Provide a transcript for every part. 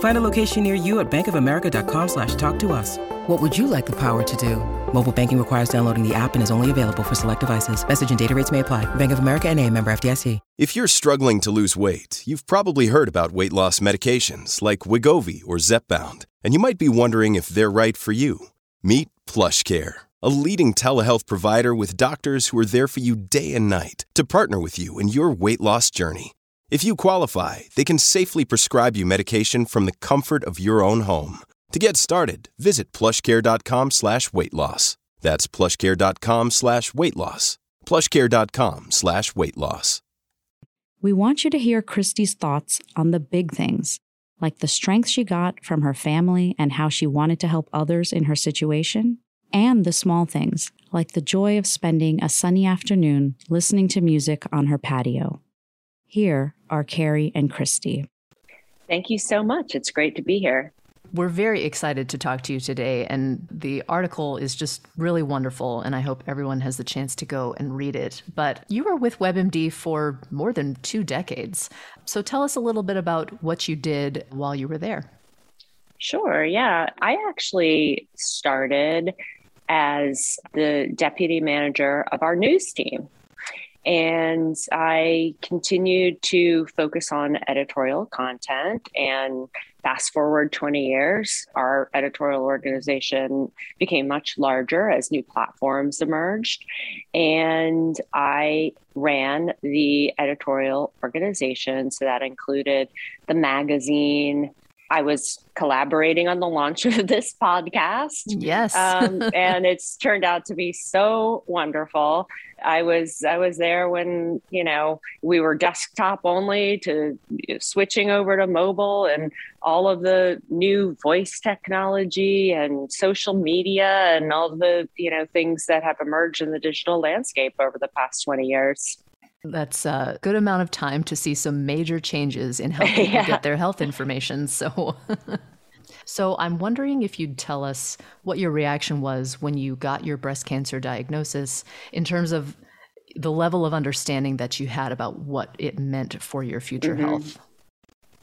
Find a location near you at bankofamerica.com slash talk to us. What would you like the power to do? Mobile banking requires downloading the app and is only available for select devices. Message and data rates may apply. Bank of America and a member FDIC. If you're struggling to lose weight, you've probably heard about weight loss medications like Wegovy or Zepbound, and you might be wondering if they're right for you. Meet PlushCare, a leading telehealth provider with doctors who are there for you day and night to partner with you in your weight loss journey. If you qualify, they can safely prescribe you medication from the comfort of your own home. To get started, visit plushcare.com slash weight loss. That's plushcare.com slash weight loss. Plushcare.com slash weight loss. We want you to hear Christy's thoughts on the big things, like the strength she got from her family and how she wanted to help others in her situation, and the small things, like the joy of spending a sunny afternoon listening to music on her patio. Here are Carrie and Christy. Thank you so much. It's great to be here. We're very excited to talk to you today, and the article is just really wonderful, and I hope everyone has the chance to go and read it. But you were with WebMD for more than two decades. So tell us a little bit about what you did while you were there. Sure, yeah. I actually started as the deputy manager of our news team. And I continued to focus on editorial content. And fast forward 20 years, our editorial organization became much larger as new platforms emerged. And I ran the editorial organization. So that included the magazine, I was collaborating on the launch of this podcast. Yes. um, and it's turned out to be so wonderful. I was I was there when, you know, we were desktop only to switching over to mobile and all of the new voice technology and social media and all the, you know, things that have emerged in the digital landscape over the past 20 years. That's a good amount of time to see some major changes in how people yeah. get their health information. So, so I'm wondering if you'd tell us what your reaction was when you got your breast cancer diagnosis in terms of the level of understanding that you had about what it meant for your future mm-hmm. health.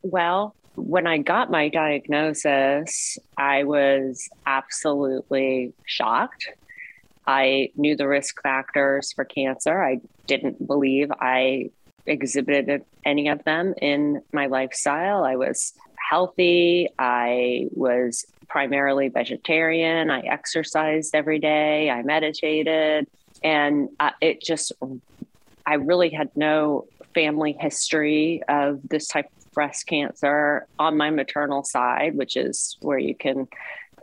Well, when I got my diagnosis, I was absolutely shocked I knew the risk factors for cancer. I didn't believe I exhibited any of them in my lifestyle. I was healthy. I was primarily vegetarian. I exercised every day. I meditated. And uh, it just, I really had no family history of this type of breast cancer on my maternal side, which is where you can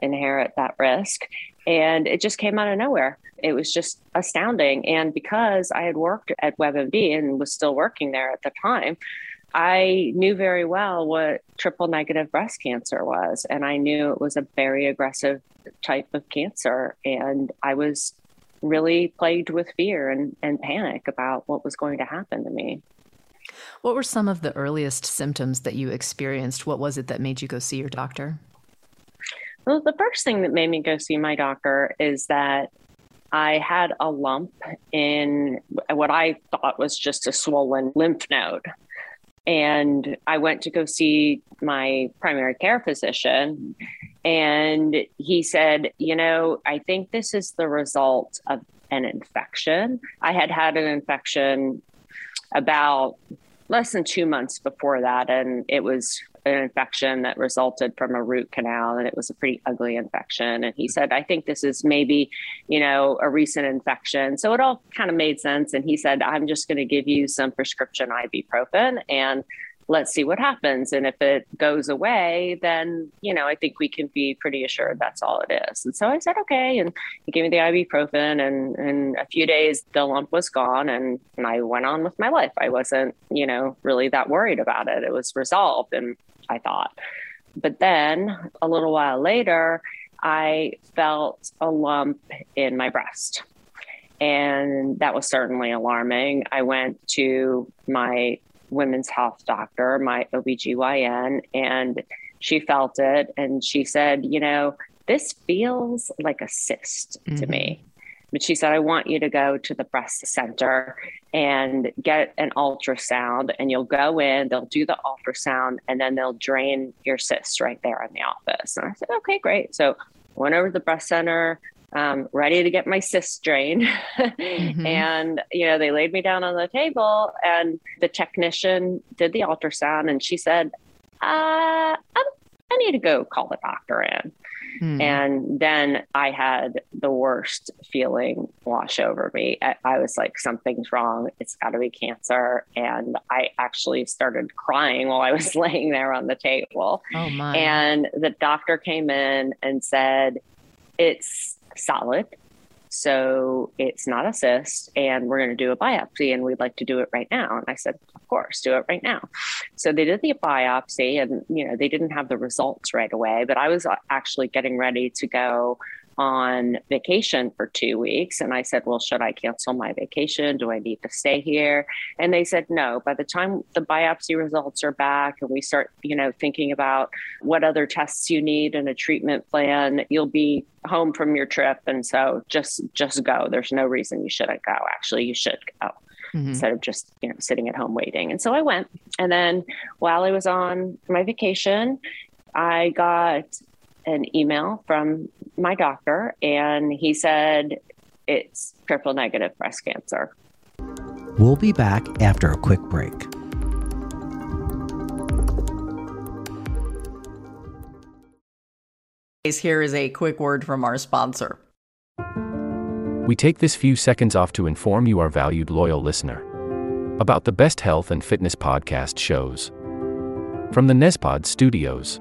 inherit that risk and it just came out of nowhere. It was just astounding. And because I had worked at WebMD and was still working there at the time, I knew very well what triple negative breast cancer was. And I knew it was a very aggressive type of cancer. And I was really plagued with fear and, and panic about what was going to happen to me. What were some of the earliest symptoms that you experienced? What was it that made you go see your doctor? Well, the first thing that made me go see my doctor is that I had a lump in what I thought was just a swollen lymph node. And I went to go see my primary care physician, and he said, You know, I think this is the result of an infection. I had had an infection about less than two months before that. And it was an infection that resulted from a root canal and it was a pretty ugly infection. And he mm-hmm. said i think this is maybe you know a recent infection. So it all kind of made sense. And he said i'm just going to give you some prescription ibuprofen. And let's see what happens. And if it goes away, then, you know, I think we can be pretty assured that's all it is. And so I said, okay. And he gave me the ibuprofen and in a few days the lump was gone and, and I went on with my life. I wasn't, you know, really that worried about it. It was resolved and I thought. But then a little while later, I felt a lump in my breast. And that was certainly alarming. I went to my women's health doctor, my OBGYN, and she felt it and she said, you know, this feels like a cyst mm-hmm. to me. But she said, I want you to go to the breast center and get an ultrasound. And you'll go in, they'll do the ultrasound, and then they'll drain your cyst right there in the office. And I said, okay, great. So went over to the breast center, um, ready to get my cyst drained. mm-hmm. And, you know, they laid me down on the table and the technician did the ultrasound and she said, uh, I need to go call the doctor in. Mm. And then I had the worst feeling wash over me. I, I was like, something's wrong. It's got to be cancer. And I actually started crying while I was laying there on the table. Oh, my. And the doctor came in and said, It's solid. So it's not a cyst, and we're going to do a biopsy, and we'd like to do it right now. And I said, Of course, do it right now. So they did the biopsy, and you know they didn't have the results right away, but I was uh, actually getting ready to go on vacation for two weeks. And I said, Well, should I cancel my vacation? Do I need to stay here? And they said, No. By the time the biopsy results are back and we start, you know, thinking about what other tests you need and a treatment plan, you'll be home from your trip. And so just just go. There's no reason you shouldn't go. Actually, you should go. Mm-hmm. instead of just you know sitting at home waiting. And so I went. And then while I was on my vacation, I got an email from my doctor, and he said it's triple negative breast cancer. We'll be back after a quick break. Here is a quick word from our sponsor. We take this few seconds off to inform you, our valued loyal listener, about the best health and fitness podcast shows. From the Nezpod studios.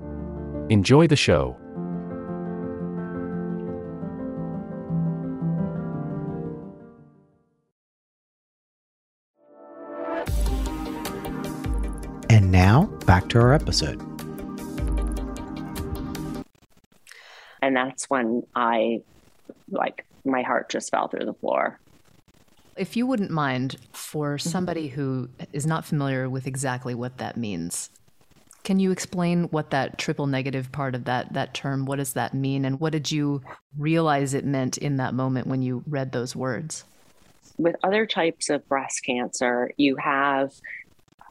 Enjoy the show. And now, back to our episode. And that's when I, like, my heart just fell through the floor. If you wouldn't mind, for somebody who is not familiar with exactly what that means, can you explain what that triple negative part of that that term what does that mean and what did you realize it meant in that moment when you read those words? With other types of breast cancer, you have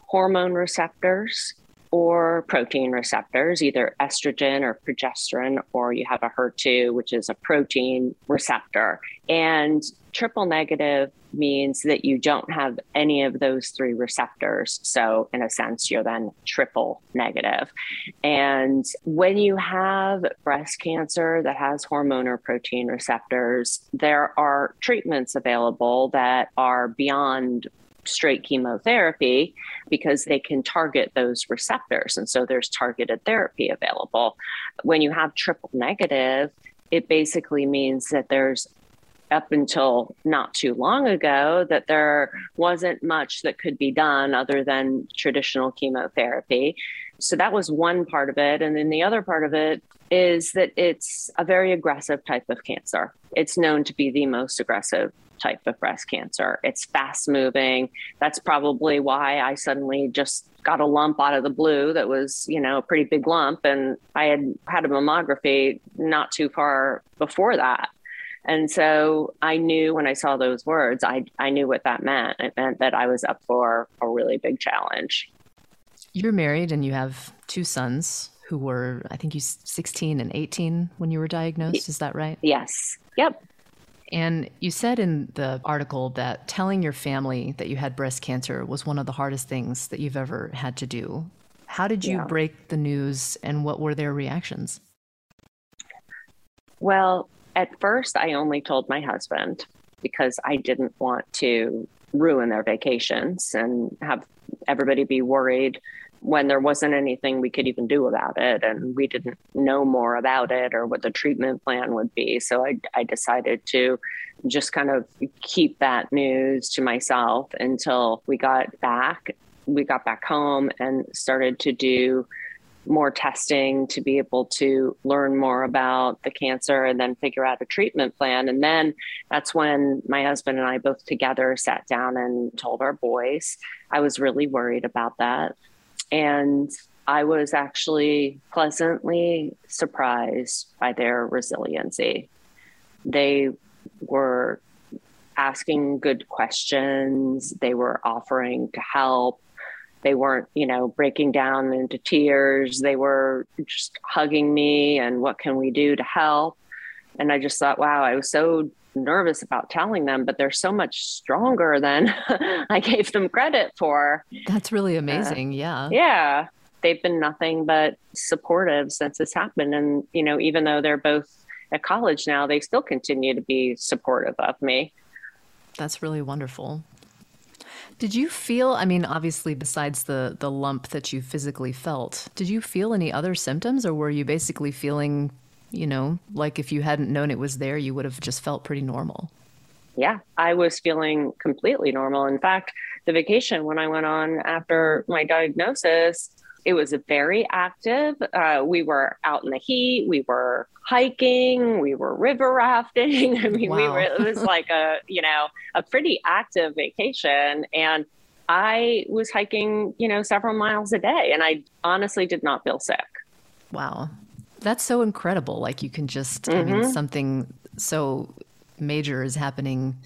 hormone receptors or protein receptors, either estrogen or progesterone, or you have a HER2, which is a protein receptor. And triple negative means that you don't have any of those three receptors. So, in a sense, you're then triple negative. And when you have breast cancer that has hormone or protein receptors, there are treatments available that are beyond straight chemotherapy because they can target those receptors. And so there's targeted therapy available. When you have triple negative, it basically means that there's up until not too long ago that there wasn't much that could be done other than traditional chemotherapy. So that was one part of it. And then the other part of it is that it's a very aggressive type of cancer. It's known to be the most aggressive type of breast cancer. It's fast moving. That's probably why I suddenly just got a lump out of the blue that was, you know, a pretty big lump. And I had had a mammography not too far before that. And so I knew when I saw those words, I, I knew what that meant. It meant that I was up for a really big challenge. You're married and you have two sons who were, I think you 16 and 18 when you were diagnosed. Is that right? Yes. Yep. And you said in the article that telling your family that you had breast cancer was one of the hardest things that you've ever had to do. How did you yeah. break the news and what were their reactions? Well, at first, I only told my husband because I didn't want to ruin their vacations and have everybody be worried when there wasn't anything we could even do about it and we didn't know more about it or what the treatment plan would be so i, I decided to just kind of keep that news to myself until we got back we got back home and started to do more testing to be able to learn more about the cancer and then figure out a treatment plan. And then that's when my husband and I both together sat down and told our boys. I was really worried about that. And I was actually pleasantly surprised by their resiliency. They were asking good questions, they were offering to help. They weren't, you know, breaking down into tears. They were just hugging me and what can we do to help? And I just thought, wow, I was so nervous about telling them, but they're so much stronger than I gave them credit for. That's really uh, amazing. Uh, yeah. Yeah. They've been nothing but supportive since this happened. And, you know, even though they're both at college now, they still continue to be supportive of me. That's really wonderful. Did you feel, I mean, obviously, besides the, the lump that you physically felt, did you feel any other symptoms or were you basically feeling you know, like if you hadn't known it was there, you would have just felt pretty normal. Yeah, I was feeling completely normal. In fact, the vacation when I went on after my diagnosis, it was very active. Uh, we were out in the heat. We were hiking. We were river rafting. I mean, wow. we were. It was like a you know a pretty active vacation, and I was hiking you know several miles a day, and I honestly did not feel sick. Wow, that's so incredible. Like you can just, mm-hmm. I mean, mm-hmm. something so major is happening,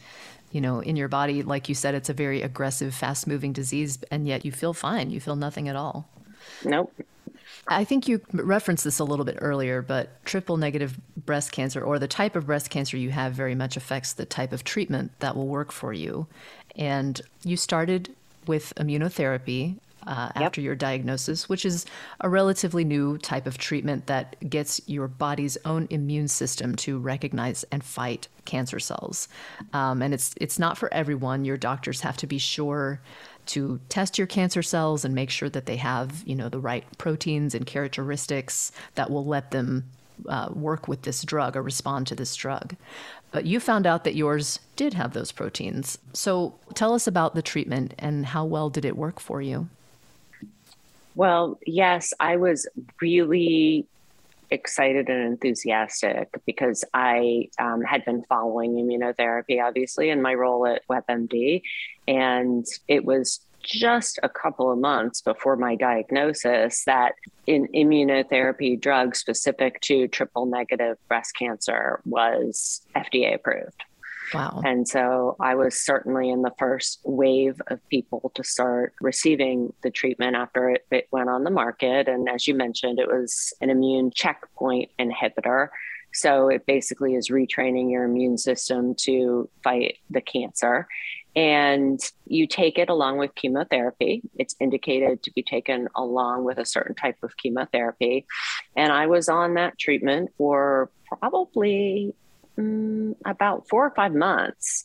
you know, in your body. Like you said, it's a very aggressive, fast moving disease, and yet you feel fine. You feel nothing at all. Nope. I think you referenced this a little bit earlier, but triple negative breast cancer or the type of breast cancer you have very much affects the type of treatment that will work for you. And you started with immunotherapy uh, yep. after your diagnosis, which is a relatively new type of treatment that gets your body's own immune system to recognize and fight cancer cells. Um, and it's it's not for everyone. Your doctors have to be sure to test your cancer cells and make sure that they have you know the right proteins and characteristics that will let them uh, work with this drug or respond to this drug. But you found out that yours did have those proteins. So tell us about the treatment and how well did it work for you? Well, yes, I was really excited and enthusiastic because I um, had been following immunotherapy, obviously, in my role at WebMD. And it was just a couple of months before my diagnosis that an immunotherapy drug specific to triple negative breast cancer was FDA approved. Wow. And so I was certainly in the first wave of people to start receiving the treatment after it, it went on the market. And as you mentioned, it was an immune checkpoint inhibitor. So it basically is retraining your immune system to fight the cancer. And you take it along with chemotherapy. It's indicated to be taken along with a certain type of chemotherapy. And I was on that treatment for probably mm, about four or five months.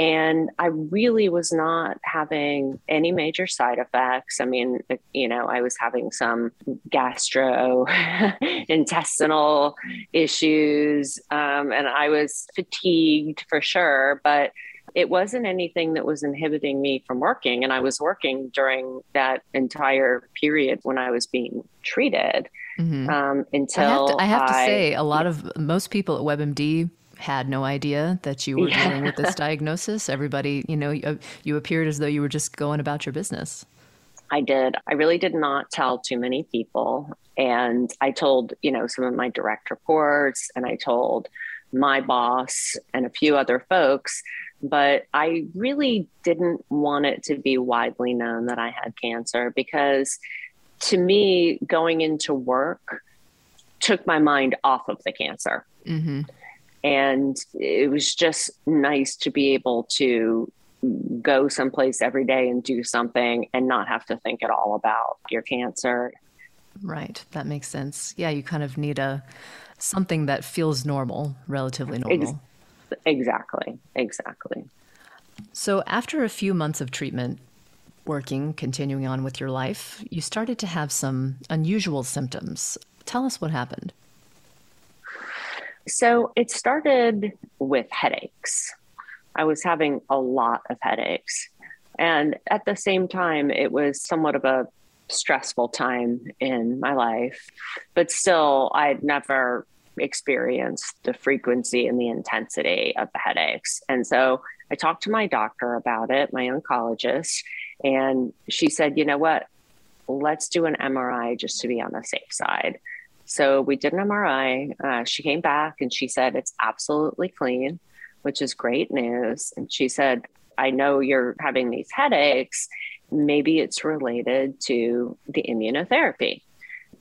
And I really was not having any major side effects. I mean, you know, I was having some gastrointestinal issues, um, and I was fatigued for sure, but it wasn't anything that was inhibiting me from working. And I was working during that entire period when I was being treated. Mm-hmm. Um, until I have, to, I have I, to say, a lot of most people at WebMD had no idea that you were yeah. dealing with this diagnosis. Everybody, you know, you, you appeared as though you were just going about your business. I did. I really did not tell too many people. And I told, you know, some of my direct reports and I told my boss and a few other folks, but I really didn't want it to be widely known that I had cancer because to me, going into work took my mind off of the cancer. Mm-hmm. And it was just nice to be able to go someplace every day and do something and not have to think at all about your cancer. Right. That makes sense. Yeah, you kind of need a something that feels normal, relatively normal. Exactly. Exactly. So after a few months of treatment, working, continuing on with your life, you started to have some unusual symptoms. Tell us what happened. So it started with headaches. I was having a lot of headaches. And at the same time, it was somewhat of a stressful time in my life. But still, I'd never experienced the frequency and the intensity of the headaches. And so I talked to my doctor about it, my oncologist, and she said, you know what? Let's do an MRI just to be on the safe side. So we did an MRI. Uh, she came back and she said it's absolutely clean, which is great news. And she said, I know you're having these headaches. Maybe it's related to the immunotherapy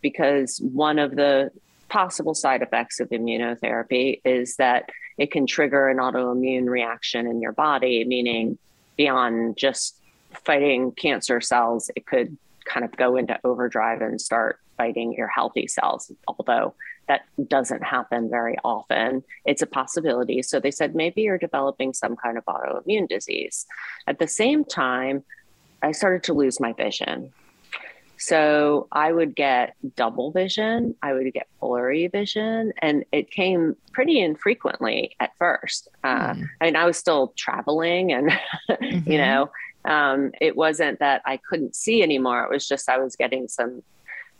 because one of the possible side effects of immunotherapy is that it can trigger an autoimmune reaction in your body, meaning beyond just fighting cancer cells, it could kind of go into overdrive and start fighting your healthy cells, although that doesn't happen very often. It's a possibility. So they said maybe you're developing some kind of autoimmune disease. At the same time, I started to lose my vision. So I would get double vision, I would get blurry vision, and it came pretty infrequently at first. Uh, mm. I mean, I was still traveling, and mm-hmm. you know, um, it wasn't that I couldn't see anymore. It was just I was getting some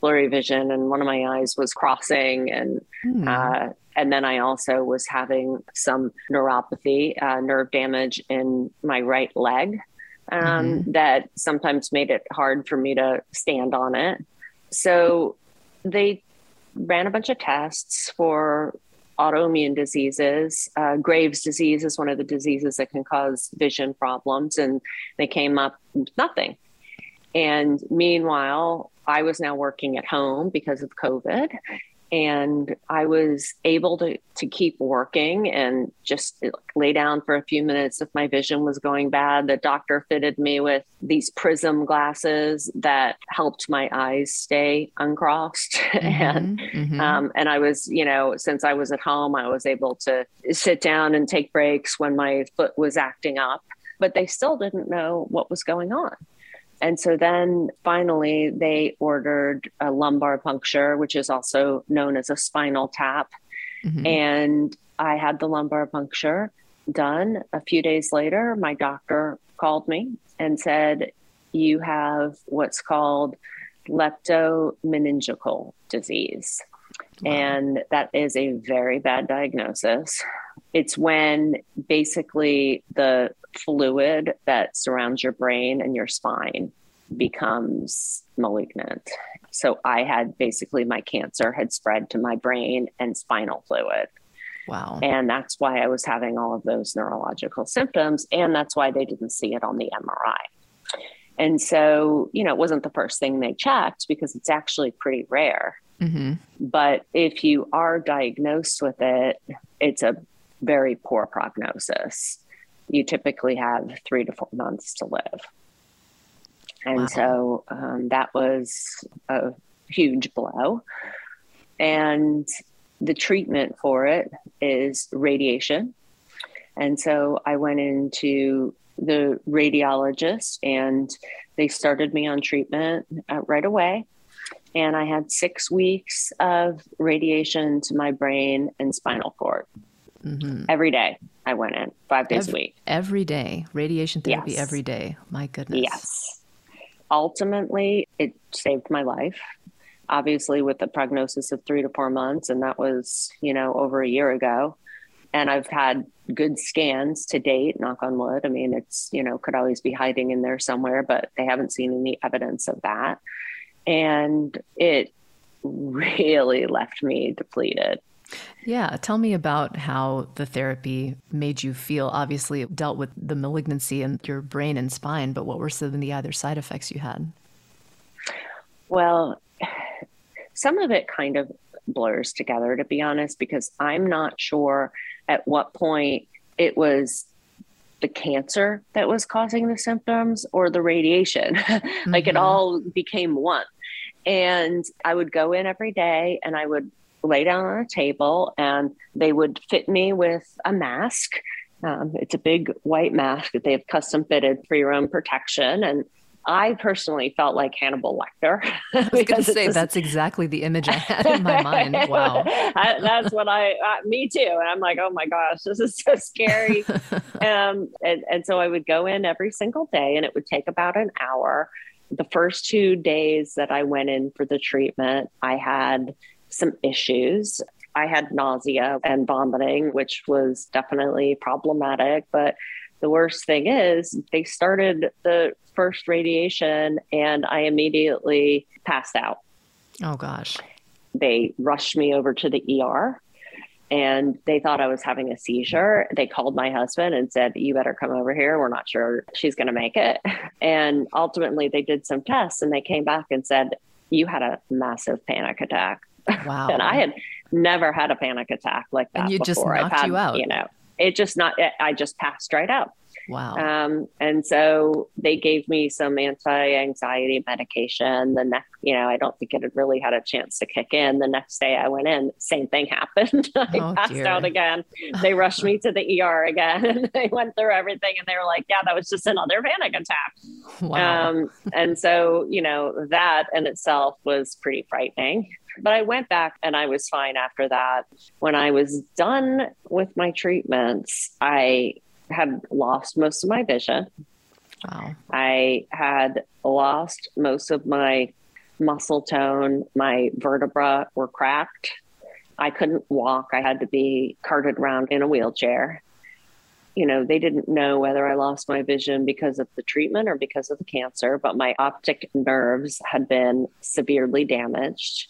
blurry vision and one of my eyes was crossing and mm. uh, and then I also was having some neuropathy, uh, nerve damage in my right leg um, mm-hmm. that sometimes made it hard for me to stand on it. So they ran a bunch of tests for autoimmune diseases. Uh, Graves' disease is one of the diseases that can cause vision problems, and they came up with nothing. And meanwhile, I was now working at home because of COVID. And I was able to, to keep working and just lay down for a few minutes if my vision was going bad. The doctor fitted me with these prism glasses that helped my eyes stay uncrossed. Mm-hmm, and mm-hmm. Um, and I was, you know, since I was at home, I was able to sit down and take breaks when my foot was acting up. But they still didn't know what was going on. And so then finally, they ordered a lumbar puncture, which is also known as a spinal tap. Mm-hmm. And I had the lumbar puncture done. A few days later, my doctor called me and said, You have what's called leptomeningeal disease. Wow. And that is a very bad diagnosis. It's when basically the fluid that surrounds your brain and your spine becomes malignant. So I had basically my cancer had spread to my brain and spinal fluid. Wow. And that's why I was having all of those neurological symptoms. And that's why they didn't see it on the MRI. And so, you know, it wasn't the first thing they checked because it's actually pretty rare. Mm-hmm. But if you are diagnosed with it, it's a very poor prognosis. You typically have three to four months to live. And wow. so um, that was a huge blow. And the treatment for it is radiation. And so I went into the radiologist and they started me on treatment uh, right away. And I had six weeks of radiation to my brain and spinal cord. Mm-hmm. Every day I went in, five days every, a week. Every day. Radiation therapy yes. every day. My goodness. Yes. Ultimately, it saved my life. Obviously, with the prognosis of three to four months, and that was, you know, over a year ago. And I've had good scans to date, knock on wood. I mean, it's, you know, could always be hiding in there somewhere, but they haven't seen any evidence of that. And it really left me depleted. Yeah, tell me about how the therapy made you feel. Obviously, it dealt with the malignancy in your brain and spine, but what were some of the other side effects you had? Well, some of it kind of blurs together, to be honest, because I'm not sure at what point it was the cancer that was causing the symptoms or the radiation. Mm-hmm. like it mm-hmm. all became one. And I would go in every day and I would lay down on a table and they would fit me with a mask. Um, it's a big white mask that they have custom fitted for your own protection. And I personally felt like Hannibal Lecter. I was going to say that's exactly the image I had in my mind. Wow, I, that's what I. Uh, me too. And I'm like, oh my gosh, this is so scary. um, and, and so I would go in every single day, and it would take about an hour. The first two days that I went in for the treatment, I had some issues. I had nausea and vomiting, which was definitely problematic. But the worst thing is, they started the first radiation and I immediately passed out. Oh, gosh. They rushed me over to the ER and they thought I was having a seizure. They called my husband and said, You better come over here. We're not sure she's going to make it. And ultimately, they did some tests and they came back and said, You had a massive panic attack. Wow. and I had never had a panic attack like that. And you before. just knocked had, you out. You know, it just not, I just passed right out. Wow. Um, and so they gave me some anti-anxiety medication. The next, you know, I don't think it had really had a chance to kick in. The next day I went in, same thing happened. I oh, passed dear. out again. They rushed me to the ER again. And they went through everything and they were like, yeah, that was just another panic attack. Wow. Um, and so, you know, that in itself was pretty frightening. But I went back and I was fine after that. When I was done with my treatments, I had lost most of my vision. Wow. I had lost most of my muscle tone. My vertebra were cracked. I couldn't walk. I had to be carted around in a wheelchair. You know, they didn't know whether I lost my vision because of the treatment or because of the cancer, but my optic nerves had been severely damaged.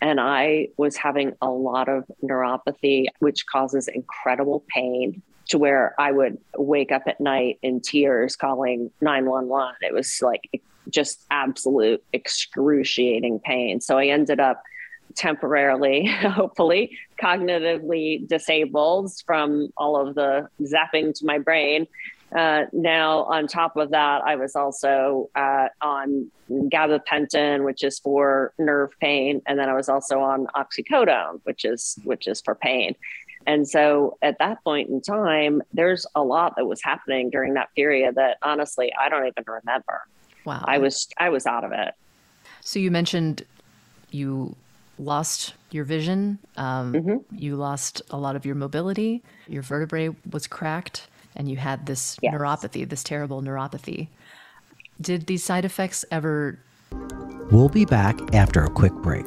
And I was having a lot of neuropathy, which causes incredible pain to where I would wake up at night in tears calling 911. It was like just absolute excruciating pain. So I ended up temporarily, hopefully, cognitively disabled from all of the zapping to my brain. Uh, now, on top of that, I was also uh, on gabapentin, which is for nerve pain, and then I was also on oxycodone, which is which is for pain. And so at that point in time, there's a lot that was happening during that period that honestly I don't even remember. Wow. I was I was out of it. So you mentioned you lost your vision. Um, mm-hmm. You lost a lot of your mobility. Your vertebrae was cracked, and you had this yes. neuropathy, this terrible neuropathy. Did these side effects ever? We'll be back after a quick break.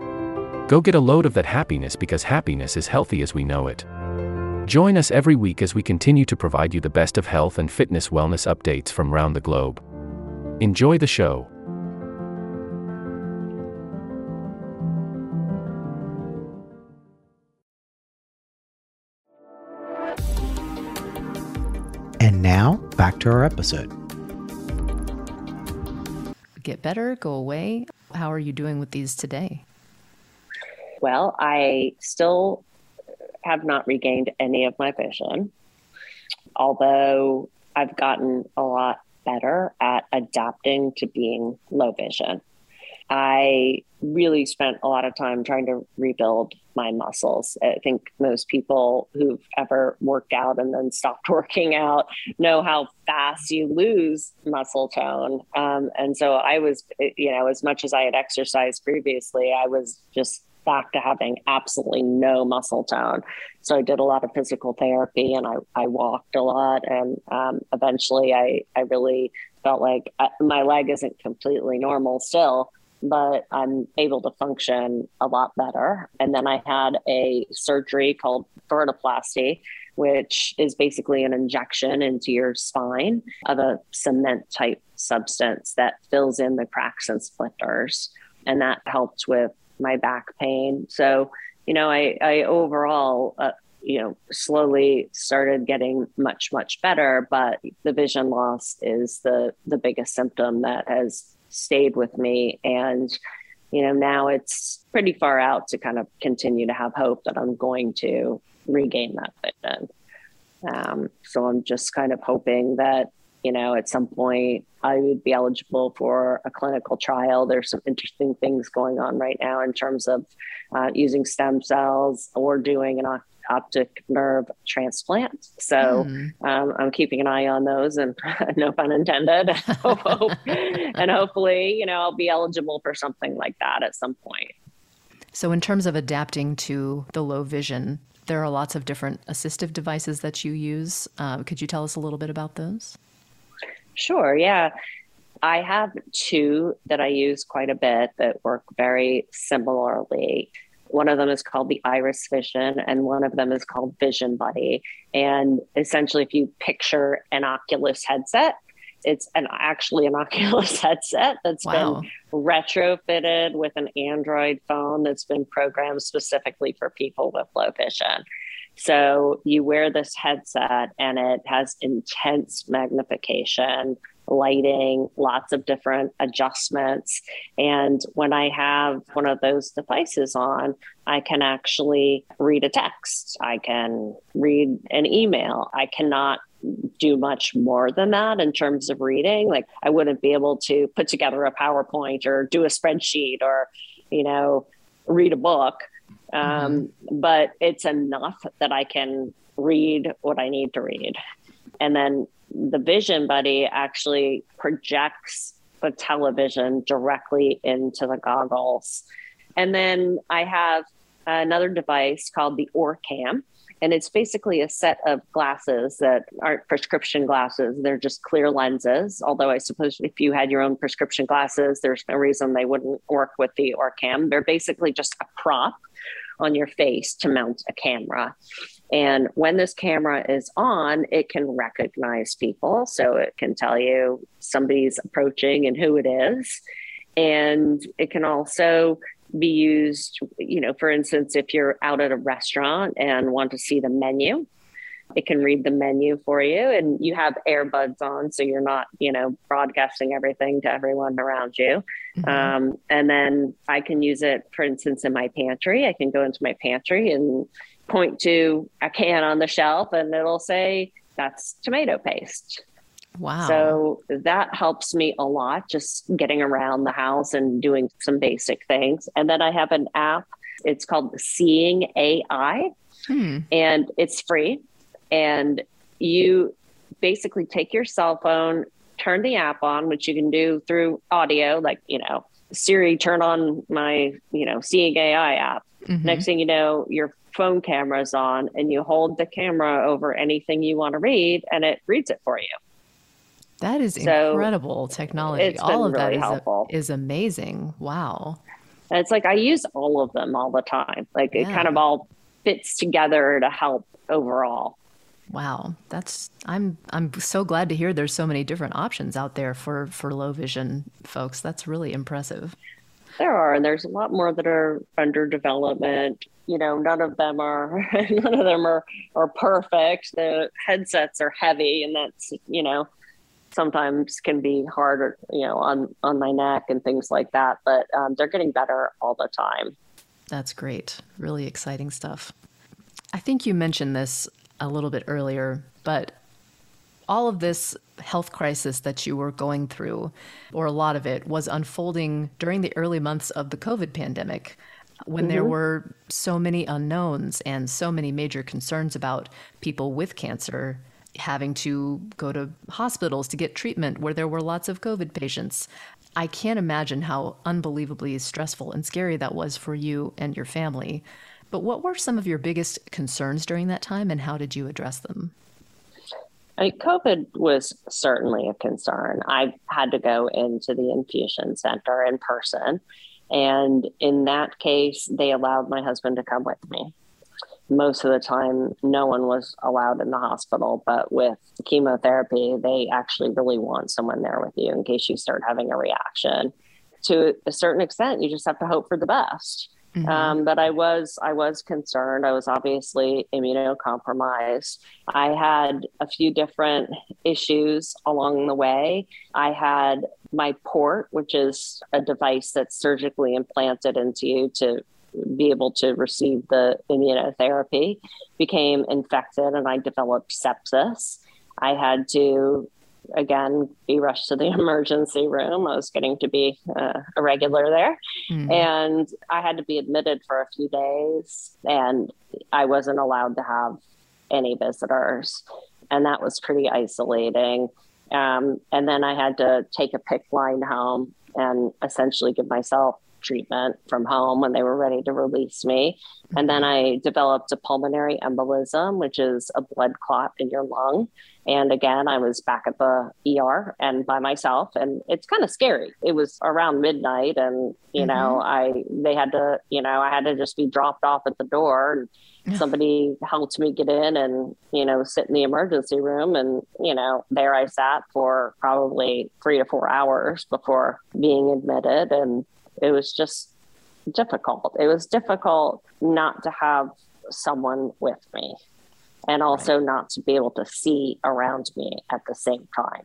Go get a load of that happiness because happiness is healthy as we know it. Join us every week as we continue to provide you the best of health and fitness wellness updates from around the globe. Enjoy the show. And now, back to our episode. Get better, go away. How are you doing with these today? Well, I still have not regained any of my vision, although I've gotten a lot better at adapting to being low vision. I really spent a lot of time trying to rebuild my muscles. I think most people who've ever worked out and then stopped working out know how fast you lose muscle tone. Um, and so I was, you know, as much as I had exercised previously, I was just back to having absolutely no muscle tone. So I did a lot of physical therapy and I, I walked a lot. And um, eventually I, I really felt like I, uh, my leg isn't completely normal still, but I'm able to function a lot better. And then I had a surgery called vertebroplasty, which is basically an injection into your spine of a cement type substance that fills in the cracks and splinters. And that helped with my back pain. So, you know, I, I overall, uh, you know, slowly started getting much, much better, but the vision loss is the, the biggest symptom that has stayed with me. And, you know, now it's pretty far out to kind of continue to have hope that I'm going to regain that vision. Um, so I'm just kind of hoping that you know, at some point I would be eligible for a clinical trial. There's some interesting things going on right now in terms of uh, using stem cells or doing an optic nerve transplant. So mm. um, I'm keeping an eye on those, and no pun intended. and hopefully, you know, I'll be eligible for something like that at some point. So, in terms of adapting to the low vision, there are lots of different assistive devices that you use. Uh, could you tell us a little bit about those? Sure. Yeah. I have two that I use quite a bit that work very similarly. One of them is called the Iris Vision, and one of them is called Vision Buddy. And essentially, if you picture an Oculus headset, it's an actually an Oculus headset that's wow. been retrofitted with an Android phone that's been programmed specifically for people with low vision. So you wear this headset and it has intense magnification, lighting, lots of different adjustments. And when I have one of those devices on, I can actually read a text, I can read an email. I cannot do much more than that in terms of reading. Like I wouldn't be able to put together a PowerPoint or do a spreadsheet or, you know, read a book um, mm-hmm. but it's enough that I can read what I need to read. And then the Vision Buddy actually projects the television directly into the goggles. And then I have another device called the OrCam. And it's basically a set of glasses that aren't prescription glasses. They're just clear lenses. Although I suppose if you had your own prescription glasses, there's no reason they wouldn't work with the OrCam. They're basically just a prop on your face to mount a camera. And when this camera is on, it can recognize people. So it can tell you somebody's approaching and who it is. And it can also be used, you know, for instance, if you're out at a restaurant and want to see the menu, it can read the menu for you and you have earbuds on so you're not you know broadcasting everything to everyone around you mm-hmm. um, and then i can use it for instance in my pantry i can go into my pantry and point to a can on the shelf and it'll say that's tomato paste Wow. So that helps me a lot just getting around the house and doing some basic things. And then I have an app, it's called Seeing AI, hmm. and it's free and you basically take your cell phone, turn the app on, which you can do through audio, like, you know, Siri, turn on my, you know, Seeing AI app. Mm-hmm. Next thing you know, your phone camera's on and you hold the camera over anything you want to read and it reads it for you. That is so incredible technology. All of really that is, a, is amazing. Wow. And it's like I use all of them all the time. Like yeah. it kind of all fits together to help overall. Wow, that's I'm I'm so glad to hear there's so many different options out there for for low vision folks. That's really impressive. There are, and there's a lot more that are under development. You know, none of them are none of them are are perfect. The headsets are heavy, and that's you know sometimes can be harder, you know, on on my neck and things like that. But um, they're getting better all the time. That's great. Really exciting stuff. I think you mentioned this a little bit earlier, but all of this health crisis that you were going through, or a lot of it, was unfolding during the early months of the COVID pandemic when mm-hmm. there were so many unknowns and so many major concerns about people with cancer having to go to hospitals to get treatment where there were lots of COVID patients. I can't imagine how unbelievably stressful and scary that was for you and your family. But what were some of your biggest concerns during that time and how did you address them? I mean, COVID was certainly a concern. I had to go into the infusion center in person. And in that case, they allowed my husband to come with me. Most of the time, no one was allowed in the hospital, but with chemotherapy, they actually really want someone there with you in case you start having a reaction. To a certain extent, you just have to hope for the best. Mm-hmm. Um, but I was I was concerned. I was obviously immunocompromised. I had a few different issues along the way. I had my port, which is a device that's surgically implanted into you to be able to receive the immunotherapy, became infected, and I developed sepsis. I had to again be rushed to the emergency room. I was getting to be uh, a regular there. Mm-hmm. And I had to be admitted for a few days, and I wasn't allowed to have any visitors. And that was pretty isolating. Um, and then I had to take a PICC line home and essentially give myself treatment from home when they were ready to release me. And then I developed a pulmonary embolism, which is a blood clot in your lung. And again, I was back at the ER and by myself, and it's kind of scary. It was around midnight, and you mm-hmm. know, I they had to, you know, I had to just be dropped off at the door. And somebody helped me get in and you know sit in the emergency room, and you know, there I sat for probably three to four hours before being admitted, and it was just difficult. It was difficult not to have someone with me and also right. not to be able to see around me at the same time.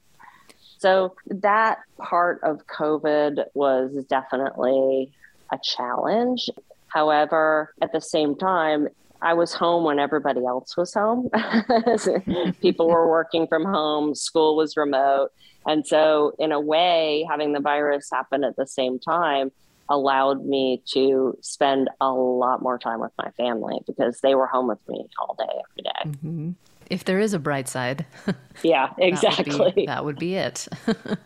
So that part of COVID was definitely a challenge. However, at the same time, I was home when everybody else was home. People were working from home, school was remote. And so, in a way, having the virus happen at the same time allowed me to spend a lot more time with my family because they were home with me all day, every day. Mm-hmm. If there is a bright side. yeah, exactly. that, would be, that would be it.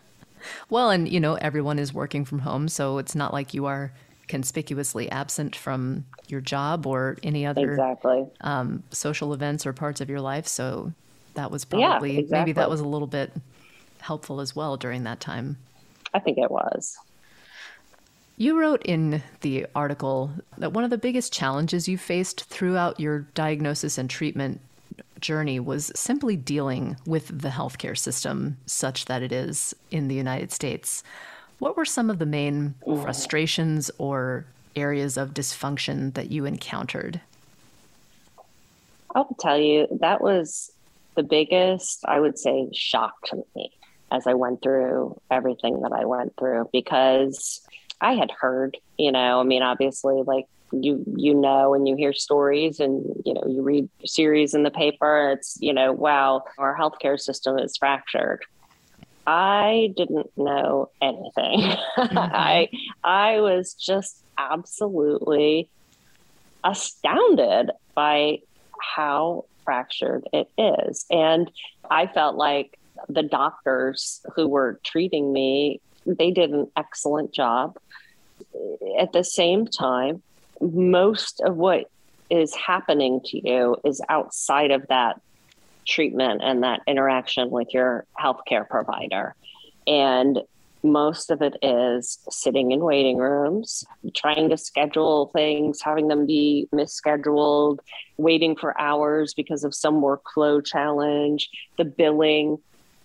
well, and you know, everyone is working from home, so it's not like you are conspicuously absent from your job or any other exactly. um, social events or parts of your life. So that was probably, yeah, exactly. maybe that was a little bit helpful as well during that time. I think it was. You wrote in the article that one of the biggest challenges you faced throughout your diagnosis and treatment journey was simply dealing with the healthcare system such that it is in the United States. What were some of the main frustrations or areas of dysfunction that you encountered? I'll tell you, that was the biggest, I would say, shock to me as I went through everything that I went through because I had heard, you know, I mean, obviously, like you you know and you hear stories and you know you read series in the paper it's you know wow our healthcare system is fractured i didn't know anything i i was just absolutely astounded by how fractured it is and i felt like the doctors who were treating me, they did an excellent job. At the same time, most of what is happening to you is outside of that treatment and that interaction with your healthcare provider. And most of it is sitting in waiting rooms, trying to schedule things, having them be misscheduled, waiting for hours because of some workflow challenge, the billing,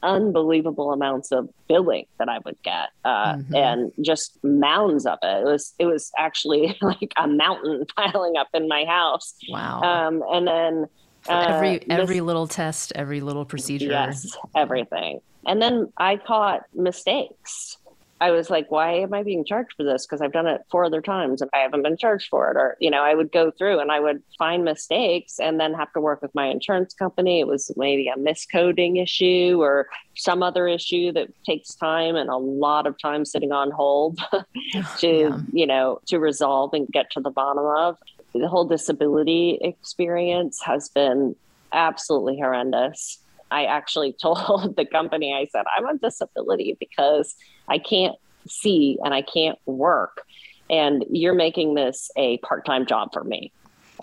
unbelievable amounts of billing that I would get, uh, mm-hmm. and just mounds of it. It was it was actually like a mountain piling up in my house. Wow. Um, and then uh, every every little test, every little procedure. Yes, everything. And then I caught mistakes. I was like, why am I being charged for this? Because I've done it four other times and I haven't been charged for it. Or, you know, I would go through and I would find mistakes and then have to work with my insurance company. It was maybe a miscoding issue or some other issue that takes time and a lot of time sitting on hold to, yeah. you know, to resolve and get to the bottom of. The whole disability experience has been absolutely horrendous. I actually told the company, I said, I'm on disability because I can't see and I can't work. And you're making this a part time job for me.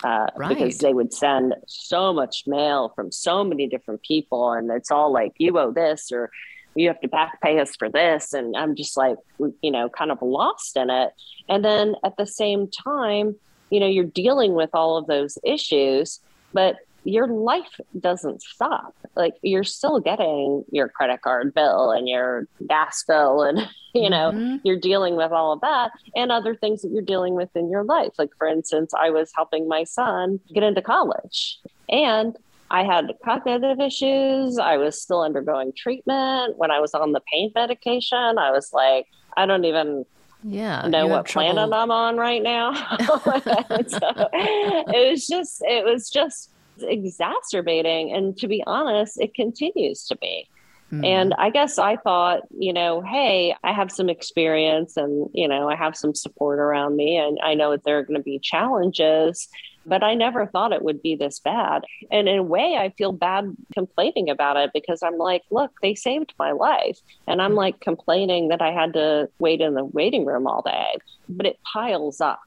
Uh, right. Because they would send so much mail from so many different people, and it's all like, you owe this, or you have to back pay us for this. And I'm just like, you know, kind of lost in it. And then at the same time, you know, you're dealing with all of those issues, but your life doesn't stop. Like you're still getting your credit card bill and your gas bill, and you know, mm-hmm. you're dealing with all of that and other things that you're dealing with in your life. Like, for instance, I was helping my son get into college and I had cognitive issues. I was still undergoing treatment. When I was on the pain medication, I was like, I don't even yeah know what planet i'm on right now so it was just it was just exacerbating. And to be honest, it continues to be. Mm. And I guess I thought, you know, hey, I have some experience and, you know, I have some support around me and I know that there are going to be challenges, but I never thought it would be this bad. And in a way, I feel bad complaining about it because I'm like, look, they saved my life. And I'm like complaining that I had to wait in the waiting room all day, but it piles up.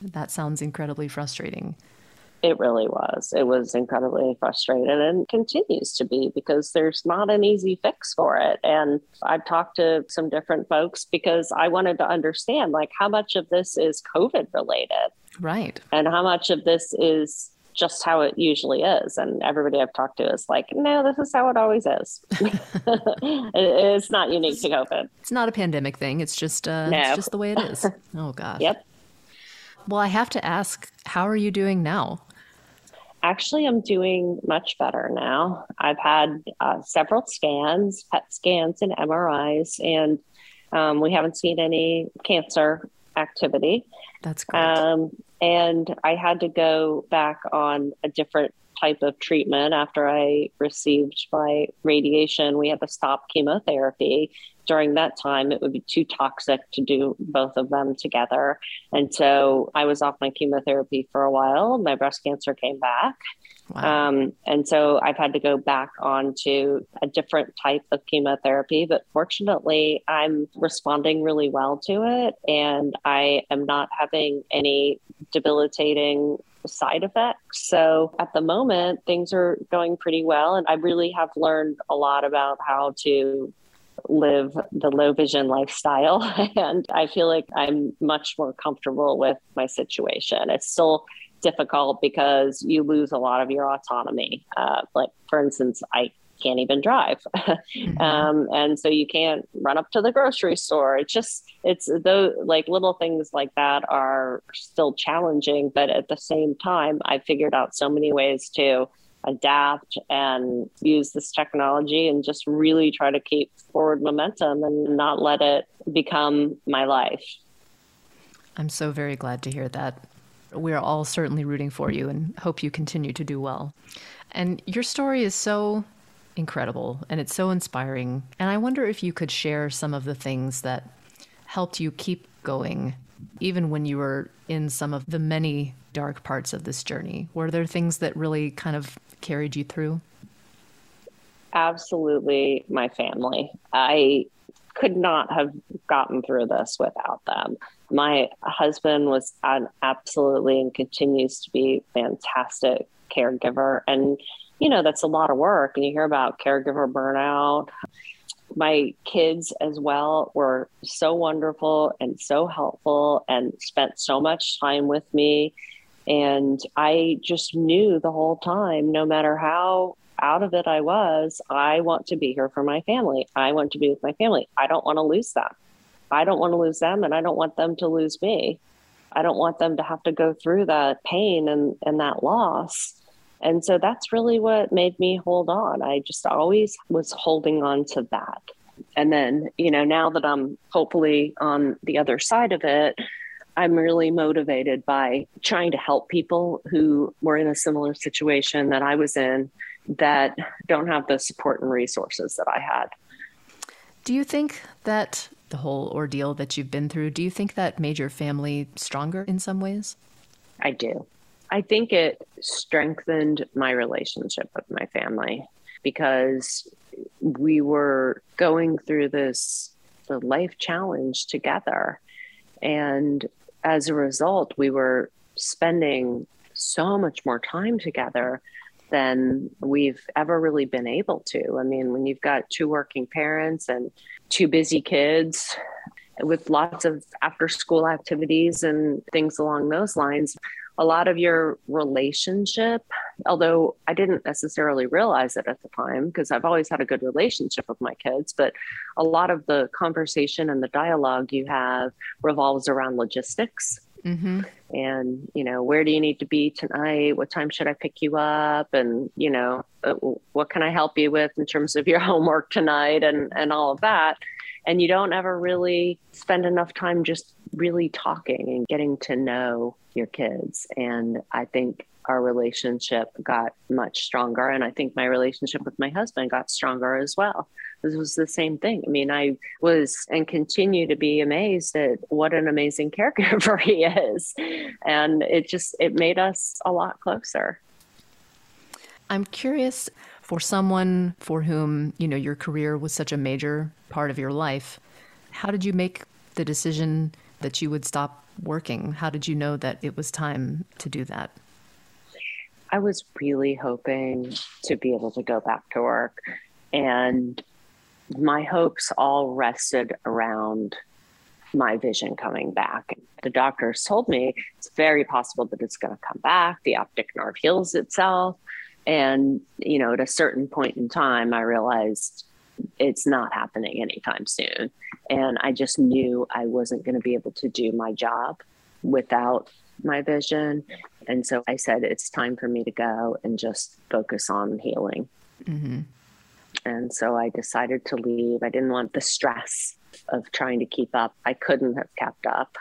That sounds incredibly frustrating. It really was. It was incredibly frustrating and continues to be because there's not an easy fix for it. And I've talked to some different folks because I wanted to understand like how much of this is COVID related. Right. And how much of this is just how it usually is. And everybody I've talked to is like, no, this is how it always is. it's not unique to COVID. It's not a pandemic thing. It's just uh, no. it's just the way it is. Oh gosh. Yep. Well, I have to ask, how are you doing now? Actually, I'm doing much better now. I've had uh, several scans, PET scans, and MRIs, and um, we haven't seen any cancer activity. That's great. Um, and I had to go back on a different type of treatment after I received my radiation. We had to stop chemotherapy during that time, it would be too toxic to do both of them together. And so I was off my chemotherapy for a while. My breast cancer came back. Wow. Um, and so I've had to go back on to a different type of chemotherapy. But fortunately, I'm responding really well to it. And I am not having any debilitating side effects. So at the moment, things are going pretty well. And I really have learned a lot about how to live the low vision lifestyle. and I feel like I'm much more comfortable with my situation. It's still difficult because you lose a lot of your autonomy. Uh, like, for instance, I can't even drive. mm-hmm. um, and so you can't run up to the grocery store. It's just, it's those like little things like that are still challenging. But at the same time, I figured out so many ways to adapt and use this technology and just really try to keep forward momentum and not let it become my life. I'm so very glad to hear that. We're all certainly rooting for you and hope you continue to do well. And your story is so incredible and it's so inspiring. And I wonder if you could share some of the things that helped you keep going, even when you were in some of the many dark parts of this journey. Were there things that really kind of carried you through? absolutely my family. I could not have gotten through this without them. My husband was an absolutely and continues to be fantastic caregiver. And, you know, that's a lot of work. And you hear about caregiver burnout. My kids as well were so wonderful and so helpful and spent so much time with me. And I just knew the whole time, no matter how out of it I was, I want to be here for my family. I want to be with my family. I don't want to lose them. I don't want to lose them and I don't want them to lose me. I don't want them to have to go through that pain and, and that loss. And so that's really what made me hold on. I just always was holding on to that. And then, you know, now that I'm hopefully on the other side of it, I'm really motivated by trying to help people who were in a similar situation that I was in that don't have the support and resources that I had. Do you think that the whole ordeal that you've been through, do you think that made your family stronger in some ways? I do. I think it strengthened my relationship with my family because we were going through this the life challenge together and as a result we were spending so much more time together than we've ever really been able to. I mean, when you've got two working parents and two busy kids with lots of after school activities and things along those lines, a lot of your relationship, although I didn't necessarily realize it at the time because I've always had a good relationship with my kids, but a lot of the conversation and the dialogue you have revolves around logistics Mm-hmm. And, you know, where do you need to be tonight? What time should I pick you up? And, you know, uh, what can I help you with in terms of your homework tonight and, and all of that. And you don't ever really spend enough time just really talking and getting to know your kids. And I think our relationship got much stronger. And I think my relationship with my husband got stronger as well. This was the same thing. I mean, I was and continue to be amazed at what an amazing caregiver he is. And it just, it made us a lot closer. I'm curious for someone for whom, you know, your career was such a major part of your life, how did you make the decision that you would stop working? How did you know that it was time to do that? I was really hoping to be able to go back to work. And my hopes all rested around my vision coming back. The doctors told me it's very possible that it's going to come back. The optic nerve heals itself. And, you know, at a certain point in time, I realized it's not happening anytime soon. And I just knew I wasn't going to be able to do my job without my vision. And so I said, it's time for me to go and just focus on healing. Mm-hmm. And so I decided to leave. I didn't want the stress of trying to keep up. I couldn't have kept up.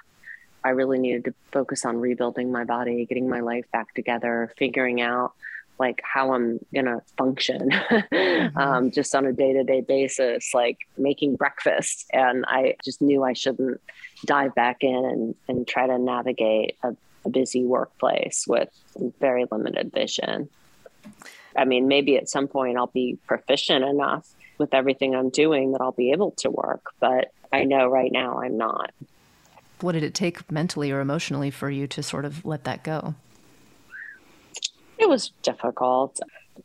I really needed to focus on rebuilding my body, getting my life back together, figuring out like how I'm gonna function mm-hmm. um, just on a day to day basis, like making breakfast. And I just knew I shouldn't dive back in and, and try to navigate a, a busy workplace with very limited vision. I mean, maybe at some point I'll be proficient enough with everything I'm doing that I'll be able to work, but I know right now I'm not. What did it take mentally or emotionally for you to sort of let that go? It was difficult.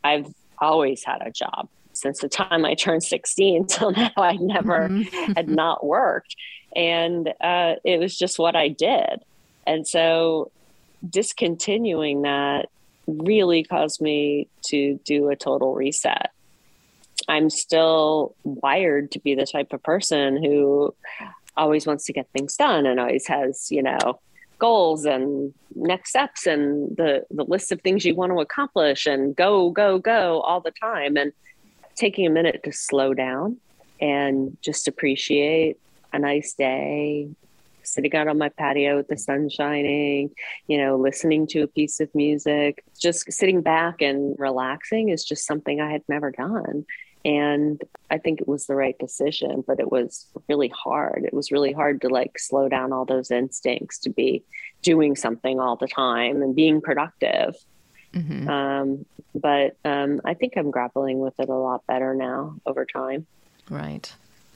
I've always had a job since the time I turned 16 till now. I never mm-hmm. had not worked. And uh, it was just what I did. And so discontinuing that really caused me to do a total reset. I'm still wired to be the type of person who always wants to get things done and always has, you know, goals and next steps and the the list of things you want to accomplish and go go go all the time. And taking a minute to slow down and just appreciate a nice day sitting out on my patio with the sun shining you know listening to a piece of music just sitting back and relaxing is just something i had never done. And i think it was the right decision but it was really hard it was really hard to like slow down all those instincts to be doing something all the time and being productive Mm-hmm. Um, but um, I think I'm grappling with it a lot better now over time. Right.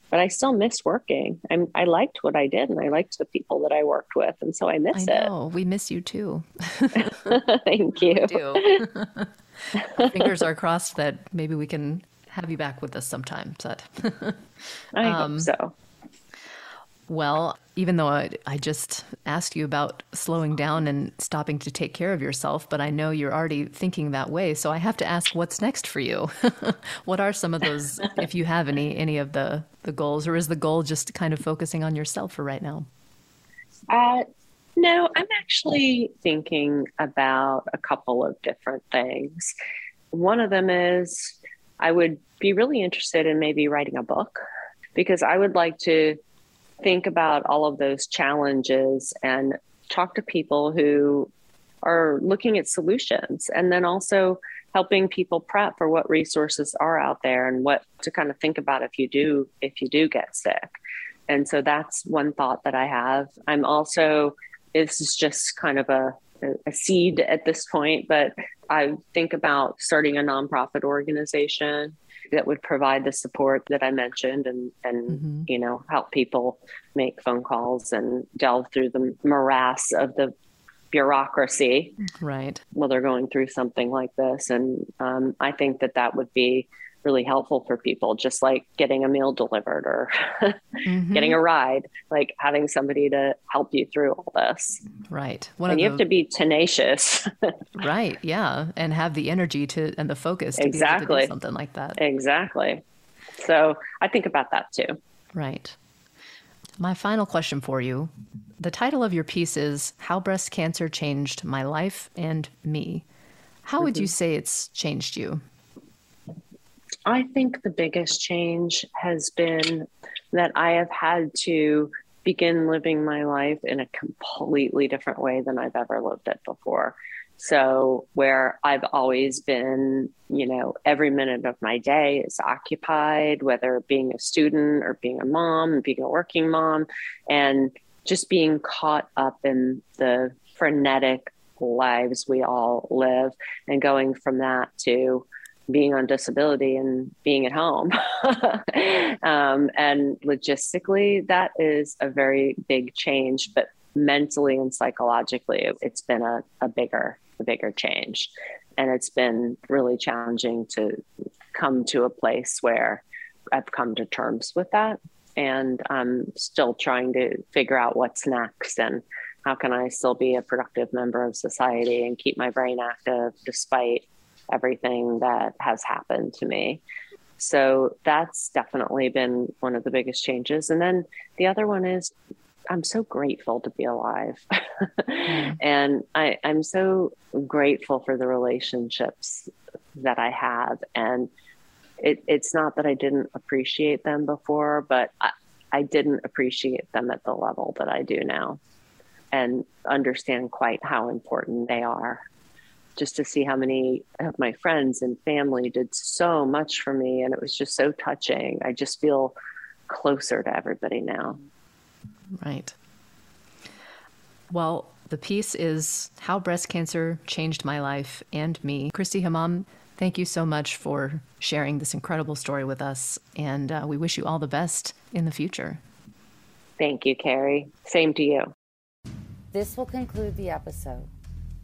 But I still miss working. I'm, I liked what I did and I liked the people that I worked with. And so I miss I know. it. We miss you too. Thank you. Fingers are crossed that maybe we can have you back with us sometime. But I um, hope so. Well, even though I, I, just asked you about slowing down and stopping to take care of yourself, but I know you're already thinking that way. So I have to ask, what's next for you? what are some of those, if you have any, any of the the goals, or is the goal just kind of focusing on yourself for right now? Uh, no, I'm actually thinking about a couple of different things. One of them is I would be really interested in maybe writing a book because I would like to think about all of those challenges and talk to people who are looking at solutions and then also helping people prep for what resources are out there and what to kind of think about if you do if you do get sick. And so that's one thought that i have. I'm also this is just kind of a, a seed at this point but i think about starting a nonprofit organization that would provide the support that I mentioned and and mm-hmm. you know help people make phone calls and delve through the morass of the bureaucracy. Right. While they're going through something like this. And um, I think that that would be really helpful for people, just like getting a meal delivered or mm-hmm. getting a ride, like having somebody to help you through all this. Right. One and you the... have to be tenacious. right. Yeah. And have the energy to and the focus to exactly. do something like that. Exactly. So I think about that too. Right. My final question for you the title of your piece is How Breast Cancer Changed My Life and Me. How mm-hmm. would you say it's changed you? I think the biggest change has been that I have had to begin living my life in a completely different way than I've ever lived it before. So, where I've always been, you know, every minute of my day is occupied, whether being a student or being a mom, being a working mom, and just being caught up in the frenetic lives we all live and going from that to being on disability and being at home. um, and logistically, that is a very big change, but mentally and psychologically, it's been a, a bigger, a bigger change. And it's been really challenging to come to a place where I've come to terms with that. And I'm still trying to figure out what's next and how can I still be a productive member of society and keep my brain active despite everything that has happened to me. So that's definitely been one of the biggest changes. And then the other one is I'm so grateful to be alive. mm. And I, I'm so grateful for the relationships that I have. And it, it's not that I didn't appreciate them before, but I, I didn't appreciate them at the level that I do now and understand quite how important they are just to see how many of my friends and family did so much for me. And it was just so touching. I just feel closer to everybody now. Right. Well, the piece is How Breast Cancer Changed My Life and Me. Christy Hamam, thank you so much for sharing this incredible story with us. And uh, we wish you all the best in the future. Thank you, Carrie. Same to you. This will conclude the episode.